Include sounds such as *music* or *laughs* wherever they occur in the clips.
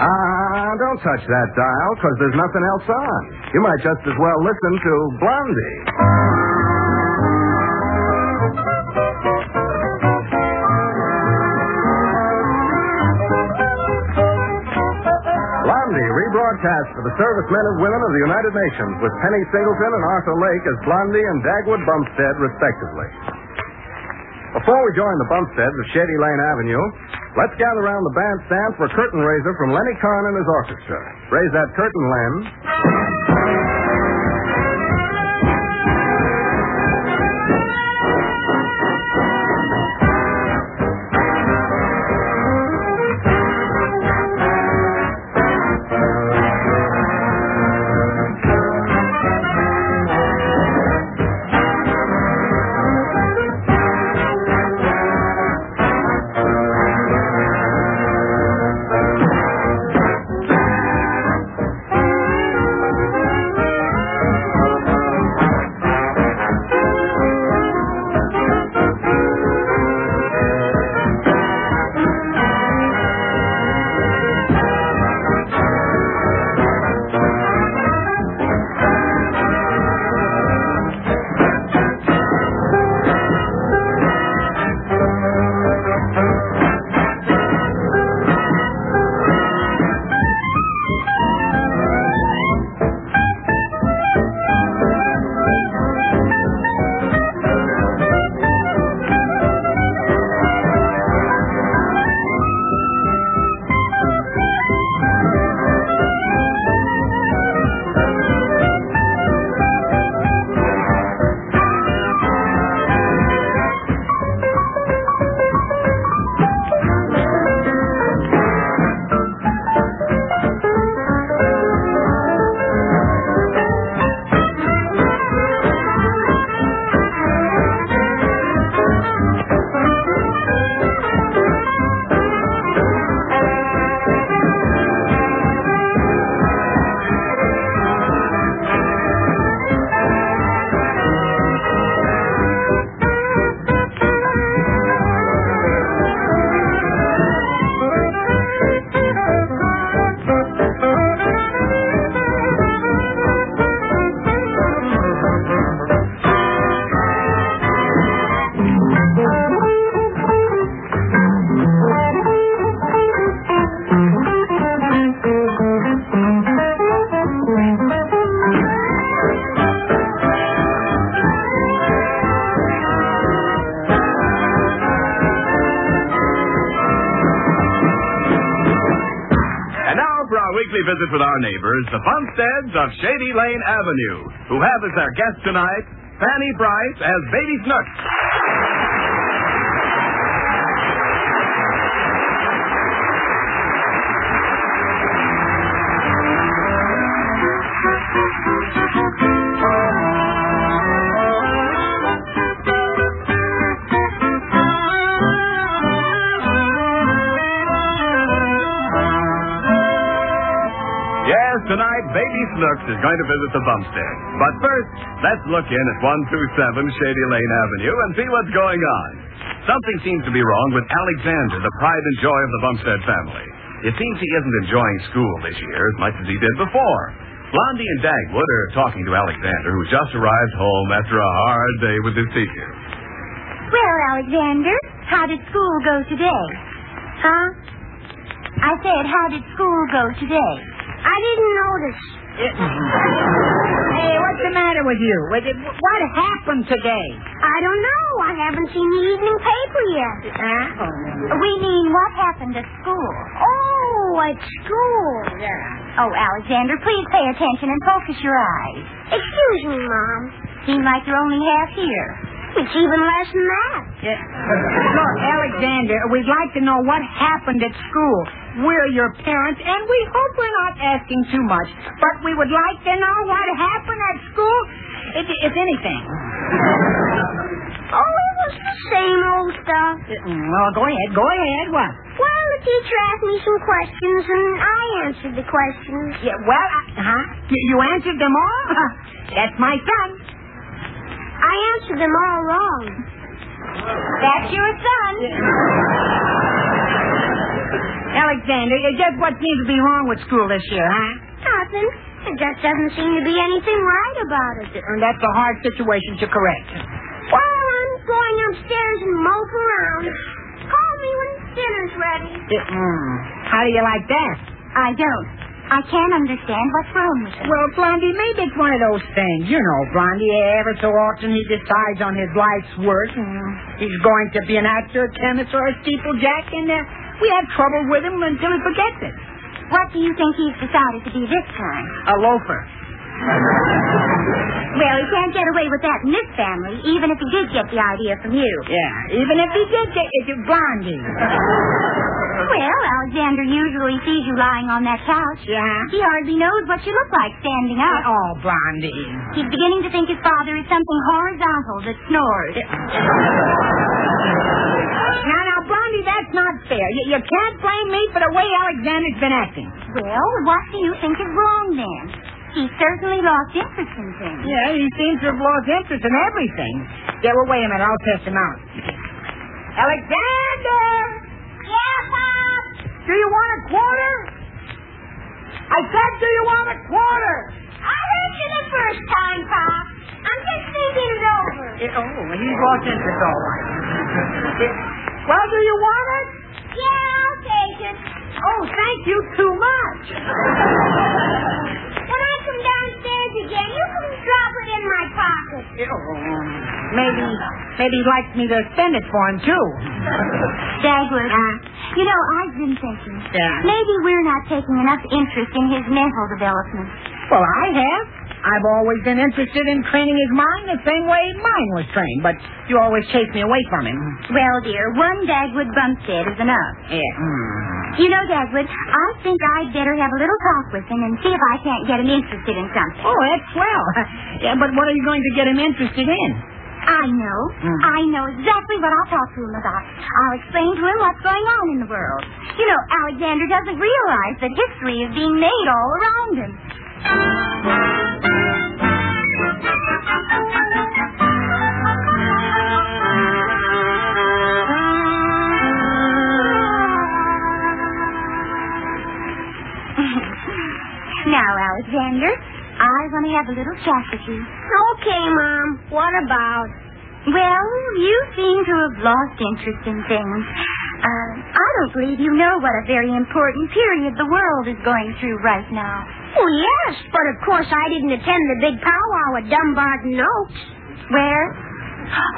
Ah, don't touch that dial, because there's nothing else on. You might just as well listen to Blondie. Blondie, rebroadcast for the servicemen and women of the United Nations with Penny Singleton and Arthur Lake as Blondie and Dagwood Bumstead, respectively. Before we join the Bumsteads of Shady Lane Avenue, let's gather around the bandstand for a curtain raiser from Lenny Kahn and his orchestra. Raise that curtain, Len. Weekly visit with our neighbors, the Bumsteads of Shady Lane Avenue, who have as their guest tonight Fanny Brice as Baby Snooks. Is going to visit the Bumstead. But first, let's look in at 127 Shady Lane Avenue and see what's going on. Something seems to be wrong with Alexander, the pride and joy of the Bumstead family. It seems he isn't enjoying school this year as much as he did before. Blondie and Dagwood are talking to Alexander, who just arrived home after a hard day with his teacher. Well, Alexander, how did school go today? Huh? I said, how did school go today? I didn't notice. Hey, what's the matter with you? What, what happened today? I don't know. I haven't seen the evening paper yet. Huh? We mean what happened at school. Oh, at school. Yeah. Oh, Alexander, please pay attention and focus your eyes. Excuse me, Mom. Seem like you're only half here. It's even less than that. Yeah. Look, Alexander, we'd like to know what happened at school. We're your parents, and we hope we're not asking too much, but we would like to know what happened at school, if, if anything. Oh, it was the same old stuff. Uh, well, go ahead, go ahead. What? Well, the teacher asked me some questions, and I answered the questions. Yeah, well, I, huh? You, you answered them all? *laughs* That's my son. I answered them all wrong. That's your son. Alexander, just what seems to be wrong with school this year, huh? Nothing. There just doesn't seem to be anything right about it. And that's a hard situation to correct. Well, I'm going upstairs and mope around. Call me when dinner's ready. Mm. How do you like that? I don't. I can't understand what's wrong with him. Well, Blondie, maybe it's one of those things. You know, Blondie, ever so often he decides on his life's work. And he's going to be an actor, a chemist, or a steeplejack, and uh, we have trouble with him until he forgets it. What do you think he's decided to be this time? A loafer. Well, he can't get away with that in this family, even if he did get the idea from you. Yeah, even if he did get it, from Blondie. Well, Alexander usually sees you lying on that couch. Yeah? He hardly knows what you look like standing up. Oh, Blondie. He's beginning to think his father is something horizontal that snores. Now, now, Blondie, that's not fair. You, you can't blame me for the way Alexander's been acting. Well, what do you think is wrong then? He certainly lost interest in things. Yeah, he seems to have lost interest in everything. Yeah, well, wait a minute. I'll test him out. Alexander! Yeah, Do you want a quarter? I said, do you want a quarter? I heard you the first time, Pop. I'm just thinking it over. Yeah, oh, he's lost interest, all right. well, do you want it? Yeah, I'll take it. Oh, thank you too much. When I come downstairs again, you can drop it in my pocket. Maybe, maybe he'd like me to spend it for him, too. Dagwood, Uh, you know, I've been thinking. Yeah. Maybe we're not taking enough interest in his mental development. Well, I have. I've always been interested in training his mind the same way mine was trained, but you always chase me away from him. Well, dear, one Dagwood Bumstead is enough. Yeah. You know, Dagwood, I think I'd better have a little talk with him and see if I can't get him interested in something. Oh, that's swell. *laughs* Yeah, but what are you going to get him interested in? I know. Mm. I know exactly what I'll talk to him about. I'll explain to him what's going on in the world. You know, Alexander doesn't realize that history is being made all around him. *laughs* now, Alexander, I want to have a little chat with you. Okay, Mom. What about? Well, you seem to have lost interest in things. Uh, I don't believe you know what a very important period the world is going through right now. Oh, yes, but of course I didn't attend the big powwow at Dumbarton Oaks. Where?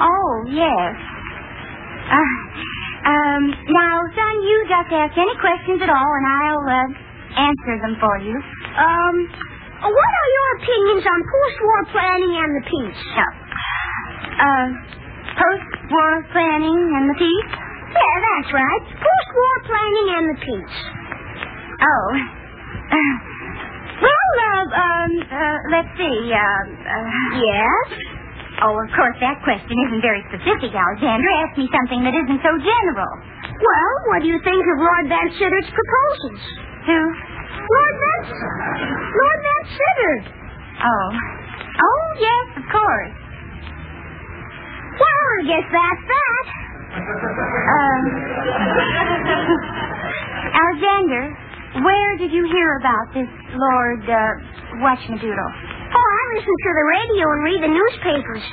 Oh, yes. Uh, um, now, son, you just ask any questions at all, and I'll uh, answer them for you. Um, what are your opinions on post-war planning and the peace? Uh, post-war planning and the peace? Yeah, that's right. Post-war planning and the peace. Oh. Uh, well, uh, um, uh, let's see. Uh, uh, Yes? oh, of course, that question isn't very specific, Alexander. Ask me something that isn't so general. Well, what do you think of Lord Van Sitter's proposals? Who? Lord Van... Lord Van Sitter. Oh. Oh, yes, of course. Well, I guess that's that. Um, *laughs* Alexander, where did you hear about this Lord, uh, Whatchmadoodle? Oh, I listen to the radio and read the newspapers.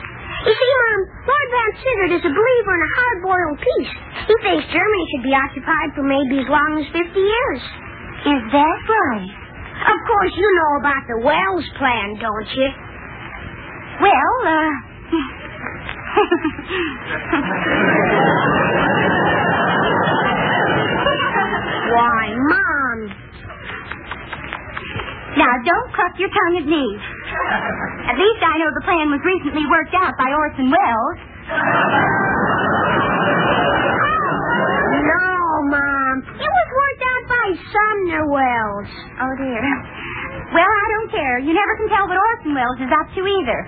You see, Mom, Lord Van Sittert is a believer in a hard-boiled peace. He thinks Germany should be occupied for maybe as long as 50 years. Is that right? Of course, you know about the Welles plan, don't you? Well, uh. *laughs* Why, Mom. now, don't cluck your tongue at me. At least I know the plan was recently worked out by Orson Welles. No, Mom. It was worked out by Sumner Welles. Oh, dear. Well, I don't care. You never can tell what Orson Welles is up to either.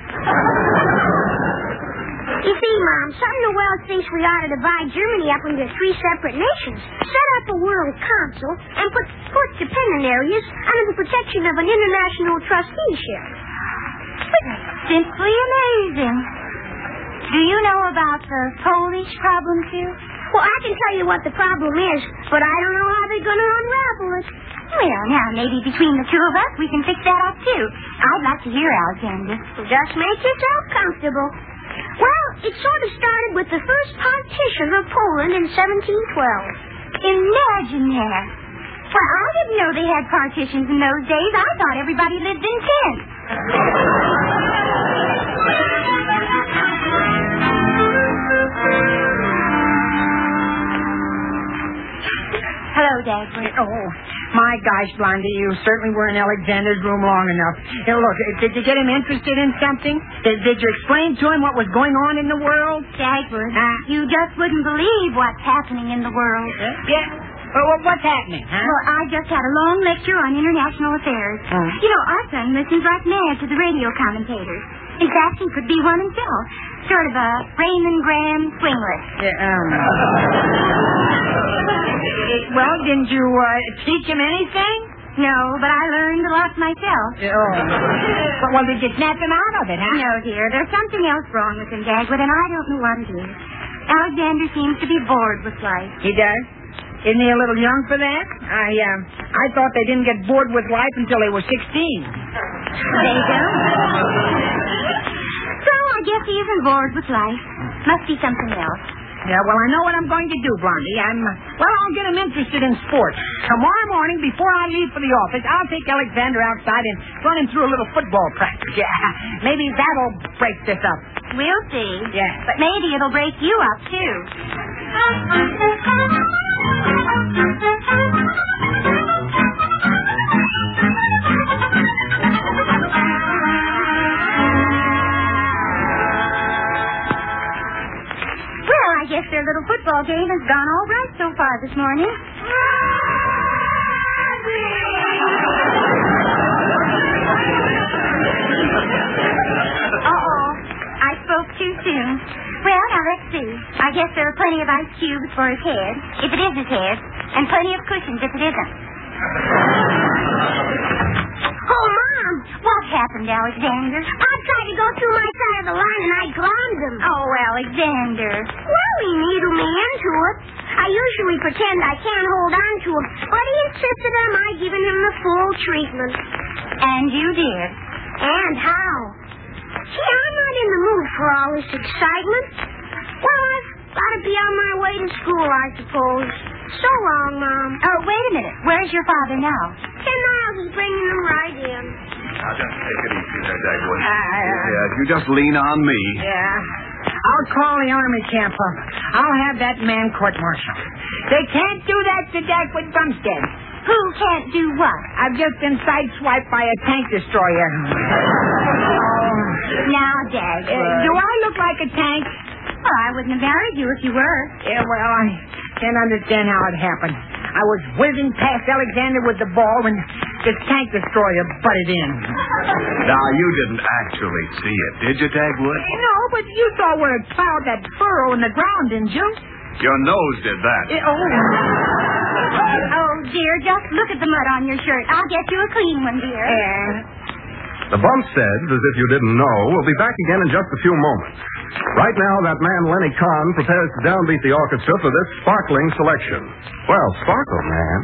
You see, Mom, Sumner Welles thinks we ought to divide Germany up into three separate nations, set up a world council, and put, put dependent areas under the protection of an international trusteeship. Simply amazing. Do you know about the Polish problem, too? Well, I can tell you what the problem is, but I don't know they're going to unravel it. Well, now, maybe between the two of us, we can fix that up, too. I'd like to hear, Alexander. Just make yourself comfortable. Well, it sort of started with the first partition of Poland in 1712. Imagine that. Well, I didn't know they had partitions in those days. I thought everybody lived in tents. Dagwood. Oh, my gosh, Blondie, you certainly were in Alexander's room long enough. Now, look, did you get him interested in something? Did, did you explain to him what was going on in the world? Dagwood, Ah. you just wouldn't believe what's happening in the world. Yeah. Well, well, what's happening, huh? Well, I just had a long lecture on international affairs. Oh. You know, our son listens like mad to the radio commentators. In fact, he could be one himself. Sort of a Raymond Gram swinglet. Yeah, um. Well, didn't you uh, teach him anything? No, but I learned a lot myself. Oh. Well, well, did you snap him out of it, huh? No, dear, there's something else wrong with him, Dagwood, and I don't know what it is. Alexander seems to be bored with life. He does? Isn't he a little young for that? I, um, I thought they didn't get bored with life until they were 16. They don't. So I guess he isn't bored with life. Must be something else. Yeah, well, I know what I'm going to do, Blondie. I'm, uh, well, I'll get him interested in sports. Tomorrow morning, before I leave for the office, I'll take Alexander outside and run him through a little football practice. Yeah, *laughs* maybe that'll break this up. We'll see. Yeah. But maybe it'll break you up, too. Guess their little football game has gone all right so far this morning. Uh-oh. I spoke too soon. Well, now let's see. I guess there are plenty of ice cubes for his head, if it is his head, and plenty of cushions if it isn't. Oh, Mom, What happened, Alexander? To go through my side of the line and I glommed him. Oh, Alexander. Well, he needled me into it. I usually pretend I can't hold on to him, but he insisted on my giving him the full treatment. And you did. And how? See, I'm not in the mood for all this excitement. Well, I've got to be on my way to school, I suppose. So long, Mom. Oh, wait a minute. Where's your father now? Ten miles is bringing them right in. Now, just take it easy there, Dagwood. Uh, yeah, if you just lean on me. Yeah. I'll call the army camp up. I'll have that man court-martialed. They can't do that to Dagwood Bumstead. Who can't do what? I've just been sideswiped by a tank destroyer. Oh. Now, Uh, do I look like a tank? Well, I wouldn't have married you if you were. Yeah, well, I can't understand how it happened. I was whizzing past Alexander with the ball when this tank destroyer butted in. Now, you didn't actually see it, did you, Dagwood? No, but you saw where it plowed that furrow in the ground, didn't you? Your nose did that. Eh, oh. Oh, dear, just look at the mud on your shirt. I'll get you a clean one, dear. Yeah. The Bumsteads, as if you didn't know, we'll be back again in just a few moments. Right now, that man Lenny Kahn prepares to downbeat the orchestra for this sparkling selection. Well, sparkle, man.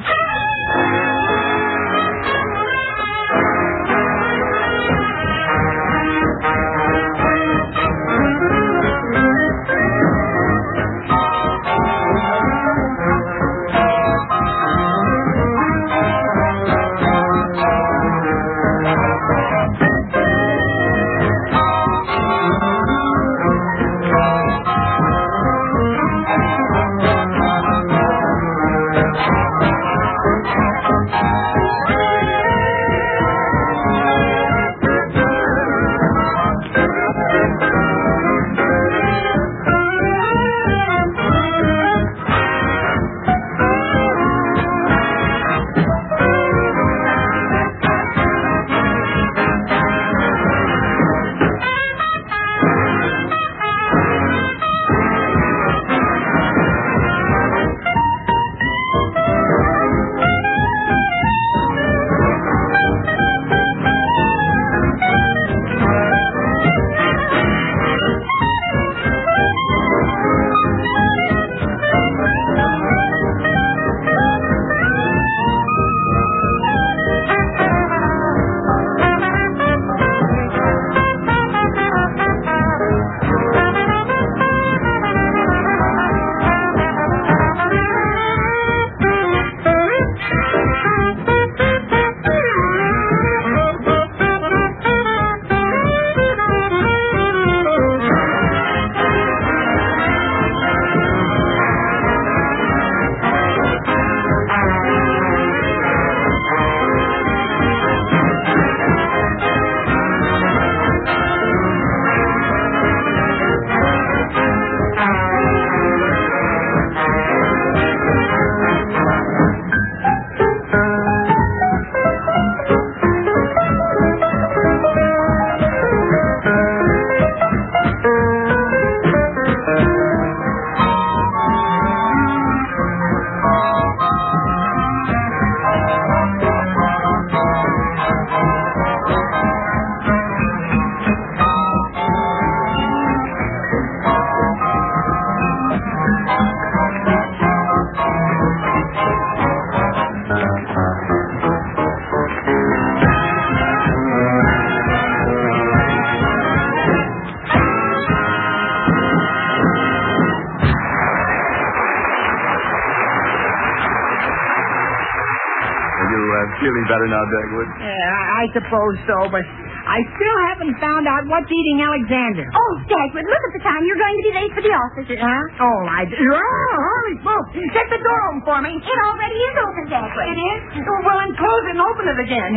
I, suppose so, but I still haven't found out what's eating Alexander. Oh, Dagwood, look at the time. You're going to be late for the office. Huh? Oh, I... Oh, holy smoke! Set the door open for me. It already is open, Dagwood. It is? Well, then close it and open it again.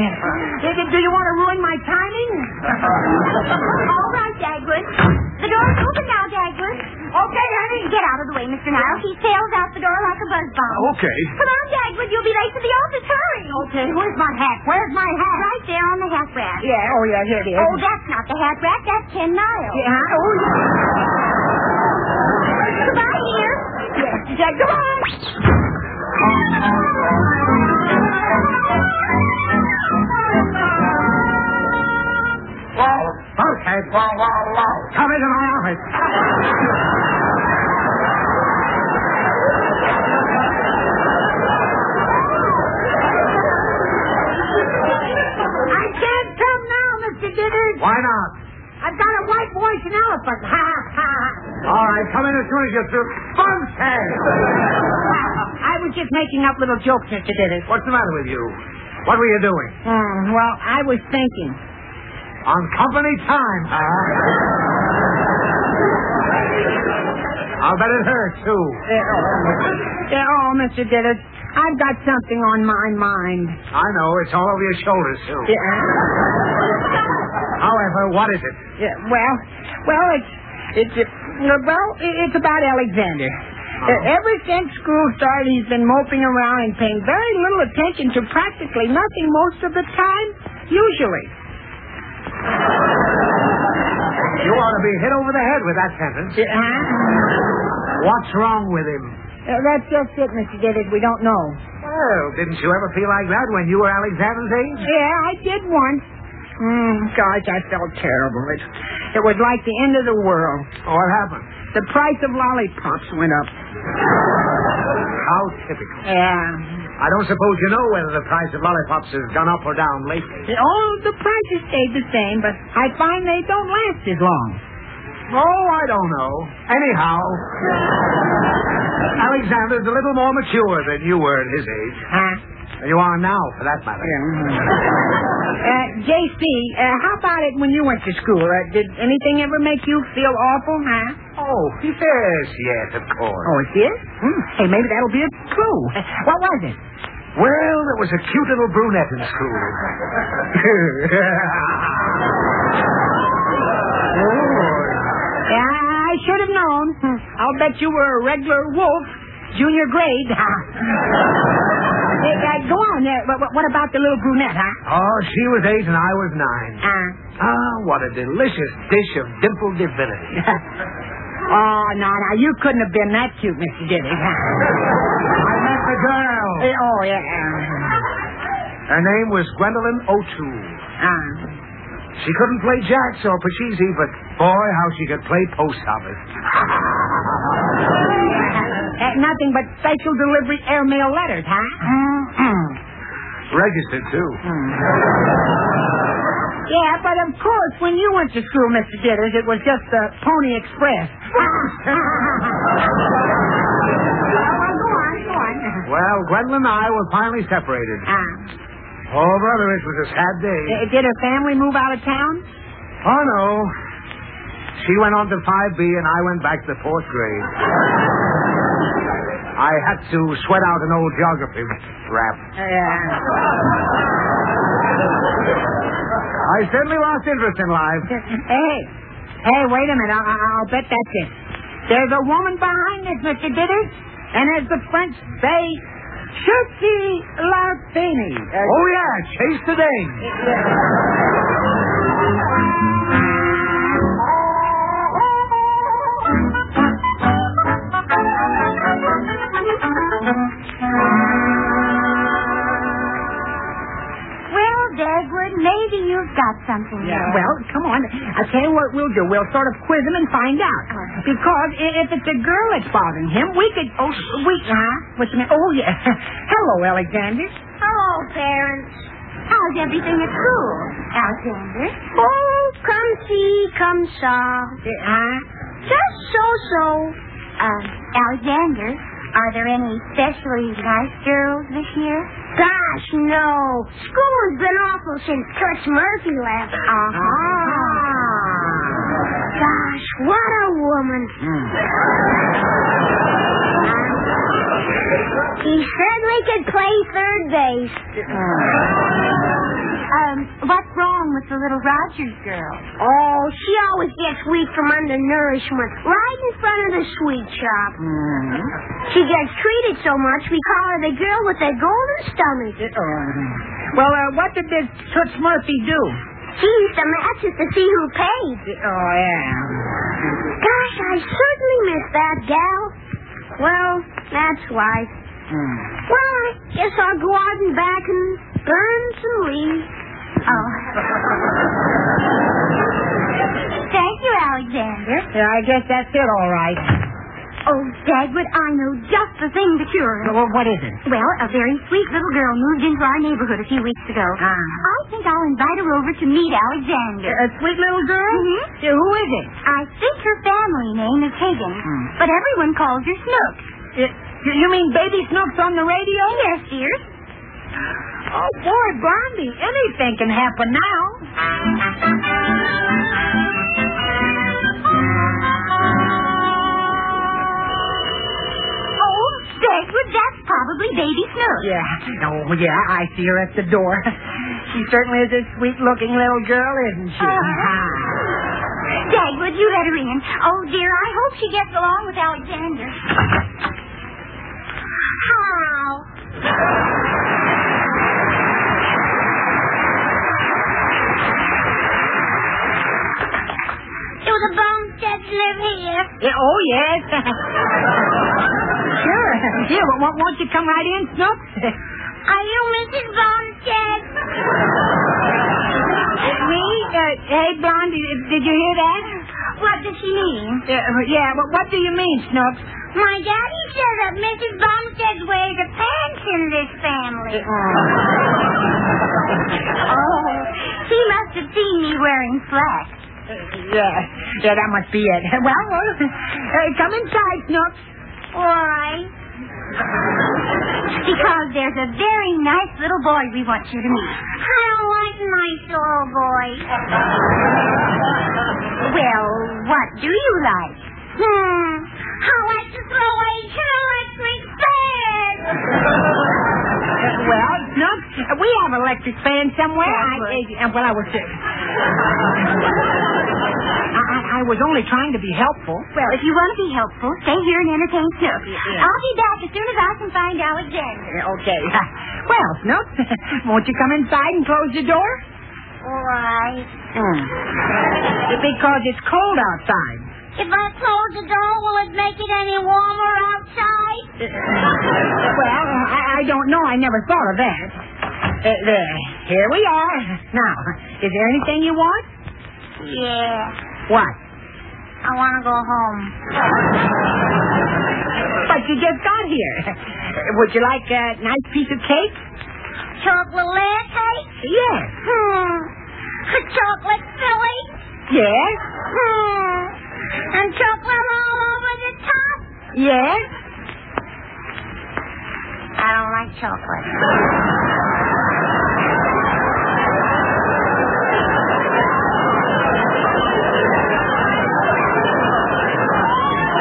Do, do you want to ruin my timing? *laughs* All right, Dagwood. The door's open. Okay, honey. Get out of the way, Mr. Niles. He sails out the door like a buzz bomb. Okay. Come on, Dagwood. You'll be late for the office. Hurry. Okay, where's my hat? Where's my hat? Right there on the hat rack. Yeah, oh, yeah, here it is. Oh, that's not the hat rack. That's Ken Niles. Yeah, oh, yeah. Goodbye, dear. Yeah, yeah, come on. Okay, whoa, whoa, whoa. Come into my office. Mr. Why not? I've got a white voice and elephant. Ha, ha. Ha. All right, come in as soon as you're through. I was just making up little jokes, Mr. Dithers. What's the matter with you? What were you doing? Hmm, well, I was thinking. On company time, huh? I'll bet it hurt, too. Uh, oh, uh, oh, Mr. Dithers, I've got something on my mind. I know, it's all over your shoulders, too. Yeah. However, what is it? Yeah, well, well, it's it's well, it's about Alexander. Uh, ever since school started, he's been moping around and paying very little attention to practically nothing most of the time. Usually, You ought to be hit over the head with that sentence. Uh, huh? What's wrong with him? Uh, that's just it, Mr. Dithers. We don't know. Well, didn't you ever feel like that when you were Alexander's age? Yeah, I did once. Mm, gosh, I felt terrible. It, it was like the end of the world. What happened? The price of lollipops went up. How typical. Yeah. I don't suppose you know whether the price of lollipops has gone up or down lately. Oh, the prices stayed the same, but I find they don't last as long. Oh, I don't know. Anyhow, Alexander's a little more mature than you were at his age. Huh? You are now, for that matter. Uh, JC, uh, how about it when you went to school? Uh, did anything ever make you feel awful, huh? Oh, yes, yes, of course. Oh, it did? Hmm. Hey, maybe that'll be a clue. Uh, What was it? Well, there was a cute little brunette in school. *laughs* Oh. Yeah, I should have known. I'll bet you were a regular wolf, junior grade. *laughs* Uh, go on. Uh, what, what about the little brunette, huh? oh, she was eight and I was nine. Uh, Ah, what a delicious dish of dimpled divinity. *laughs* oh, no, no, you couldn't have been that cute, Mr. Diddy. *laughs* I met the girl. oh, yeah. Her name was Gwendolyn O'Toole. Uh, She couldn't play jacks or pachisi, but boy, how she could play post office. *laughs* uh, nothing but special delivery airmail letters, huh? Registered, too. Yeah, but of course, when you went to school, Mr. Dithers, it was just the Pony Express. *laughs* well, go on, go on. Well, Gwendolyn and I were finally separated. Uh, Oh, brother, it was a sad day. uh, did her family move out of town? Oh, no. She went on to 5B, and I went back to fourth grade. I had to sweat out an old geography rap. Yeah. I certainly lost interest in life. Hey, hey, wait a minute. I- I'll bet that's it. There's a woman behind this, Mr. Dithers. And as the French say, Chucky la fini. Uh, Oh, yeah, Chase the Dane. You've got something Yeah, there. well, come on. I'll tell you what we'll do. We'll sort of quiz him and find out. Because if it's a girl that's bothering him, we could. Oh, we. Huh? What's the matter? Oh, yeah. *laughs* Hello, Alexander. Hello, parents. How's everything at school, Alexander? Oh, come see, come saw. Uh, huh? Just so-so. Uh, Alexander, Are there any especially nice girls this year? Gosh, no. School has been awful since Coach Murphy left. Uh-huh. Gosh, what a woman. He certainly could play third base. Um, what's wrong with the little Rogers girl? Oh, she always gets weak from undernourishment right in front of the sweet shop. She gets treated so much we call her the girl with the golden stomach. Well, uh, what did this Toots Murphy do? She used to match us to see who paid. Oh, yeah. Gosh, I certainly miss that gal. Well, that's why. Well, I guess I'll go out and back and burn some leaves. Oh. *laughs* Thank you, Alexander. Yeah, I guess that's it, all right. Oh, Dagwood, I know just the thing to cure him. Well, what is it? Well, a very sweet little girl moved into our neighborhood a few weeks ago. Ah. I think I'll invite her over to meet Alexander. A sweet little girl? Mm-hmm. Yeah, who is it? I think her family name is Hagen, Hmm. but everyone calls her Snooks. Uh, you- you mean Baby Snook's on the radio? Yes, dear. Oh, boy, Blondie, anything can happen now. Oh, Dagwood, that's probably Baby Snook. Yeah. Oh, yeah, I see her at the door. She certainly is a sweet-looking little girl, isn't she? Uh-huh. Dagwood, you let her in. Oh, dear, I hope she gets along with Alexander. How? The Bumsteads live here? Yeah, oh, yes. *laughs* sure. Here, won't, won't you come right in, Snook? *laughs* Are you Mrs. Bumstead? *laughs* Me? Uh, hey, Blondie, did you hear that? What does she mean? Uh, yeah, but what do you mean, Snook? My daddy said that Mrs. Bumstead wears the pants in this family. Oh, he must have seen me wearing slacks. Yeah, yeah, that must be it. *laughs* Well, well uh, come inside, Snook. Why? Because there's a very nice little boy we want you to meet. I don't like nice little boys. Well, what do you like? Hmm. I like to throw away electric fans. *laughs* Well, Snook, we have electric fans somewhere. I, well, I was. Uh, I, was only trying to be helpful. Well, if you want to be helpful, stay here and entertain Snook. Yeah. I'll be back as soon as I can find Alexander. Okay. *laughs* Well, Snook, *laughs* won't you come inside and close the door? Why? Hmm. Because it's cold outside. If I close the door, will it make it any warmer outside? *laughs* Well, I, I don't know. I never thought of that. Uh, there. Here we are. Now, is there anything you want? Yeah. What? I want to go home. But you just got here. Would you like a nice piece of cake? Chocolate layer cake? Yes. Hmm. A chocolate filling? Yes. Hmm. And chocolate all over the top? Yes. I don't like chocolate.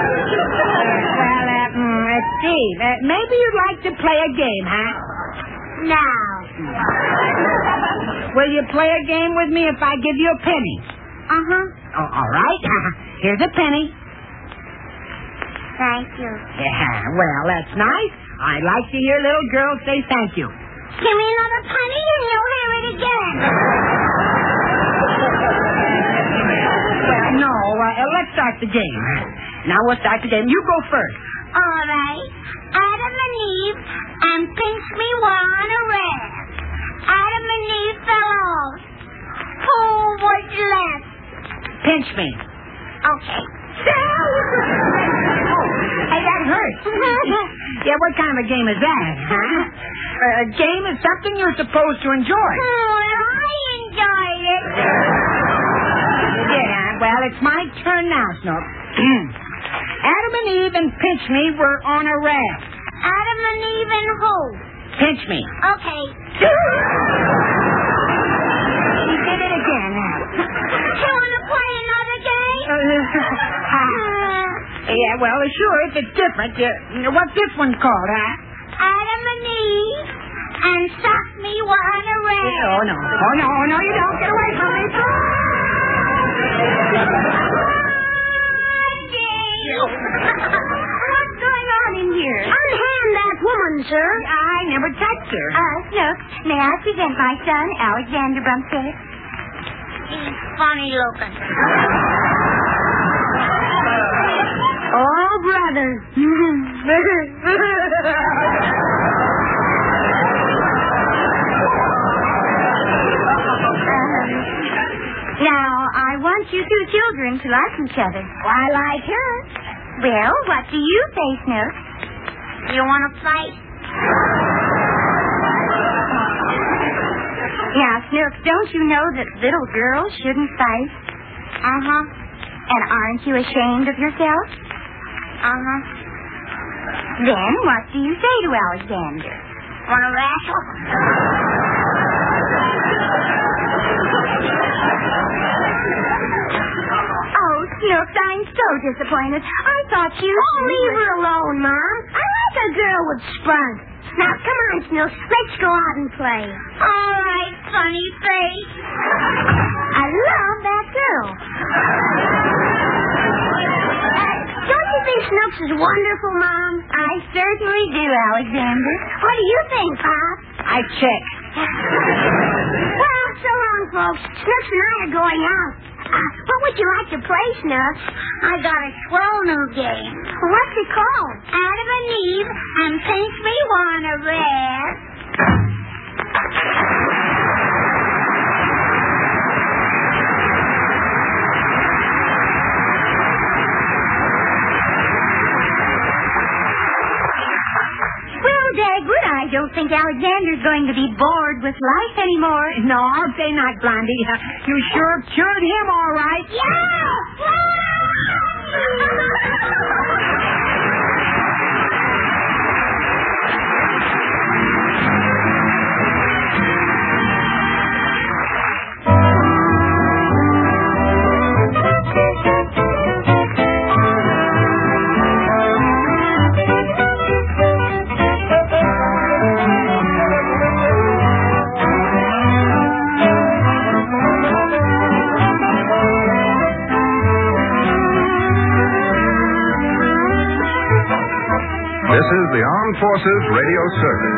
Well, uh, mm, let's see. Uh, maybe you'd like to play a game, huh? Now. Will you play a game with me if I give you a penny? Uh-huh. Oh, all right. *laughs* Here's a penny. Thank you. Yeah, well, that's nice. I'd like to hear little girls say thank you. Give me another penny and you'll hear it again. Well, no, uh, let's start the game. Now we'll start the game. You go first. All right. Adam and Eve and pinch me were on a raft. Adam and Eve fell off. Who was left? Pinch me. Okay. *laughs* Hey, that hurts. *laughs* yeah, what kind of a game is that, huh? Uh, a game is something you're supposed to enjoy. Oh, I enjoyed it. Yeah, well, it's my turn now, Snook. *clears throat* Adam and Eve and Pinch Me were on a raft. Adam and Eve and who? Pinch Me. Okay. *laughs* She did it again. You want to play another game? *laughs* yeah, well, sure, if it's different. Uh, what's this one called, huh? Adam and Eve and suck me one around. Oh, no. Oh, no, oh, no, you don't. Get away from me. *laughs* What's going on in here? Unhand that woman, sir. I never touched her. Uh, Snooks, may I present my son, Alexander Bumstead? He's funny looking. Oh, brother. *laughs* now, I want you two children to like each other. I like her. Well, what do you say, Snooks? You want to fight? Now, Snooks, don't you know that little girls shouldn't fight? Uh-huh. And aren't you ashamed of yourself? Uh-huh. Then what do you say to Alexander? Want to wrestle? Oh, Snooks, I'm so disappointed. I thought you... Oh, leave her alone, Mom. I like a girl with spunk. Now, come on, Snooks. Let's go out and play. All right, funny face. I love that girl. Think Snooks is wonderful, Mom? I certainly do, Alexander. What do you think, Pop? I check. Well, so long, folks. Snooks and I are going out. Uh, what would you like to play, Snooks? I got a swell new game. What's it called? Adam and Eve and Pinch Me Wanna Rest. Don't think Alexander's going to be bored with life anymore. No, I'll say not, Blondie. You sure cured him all right. This is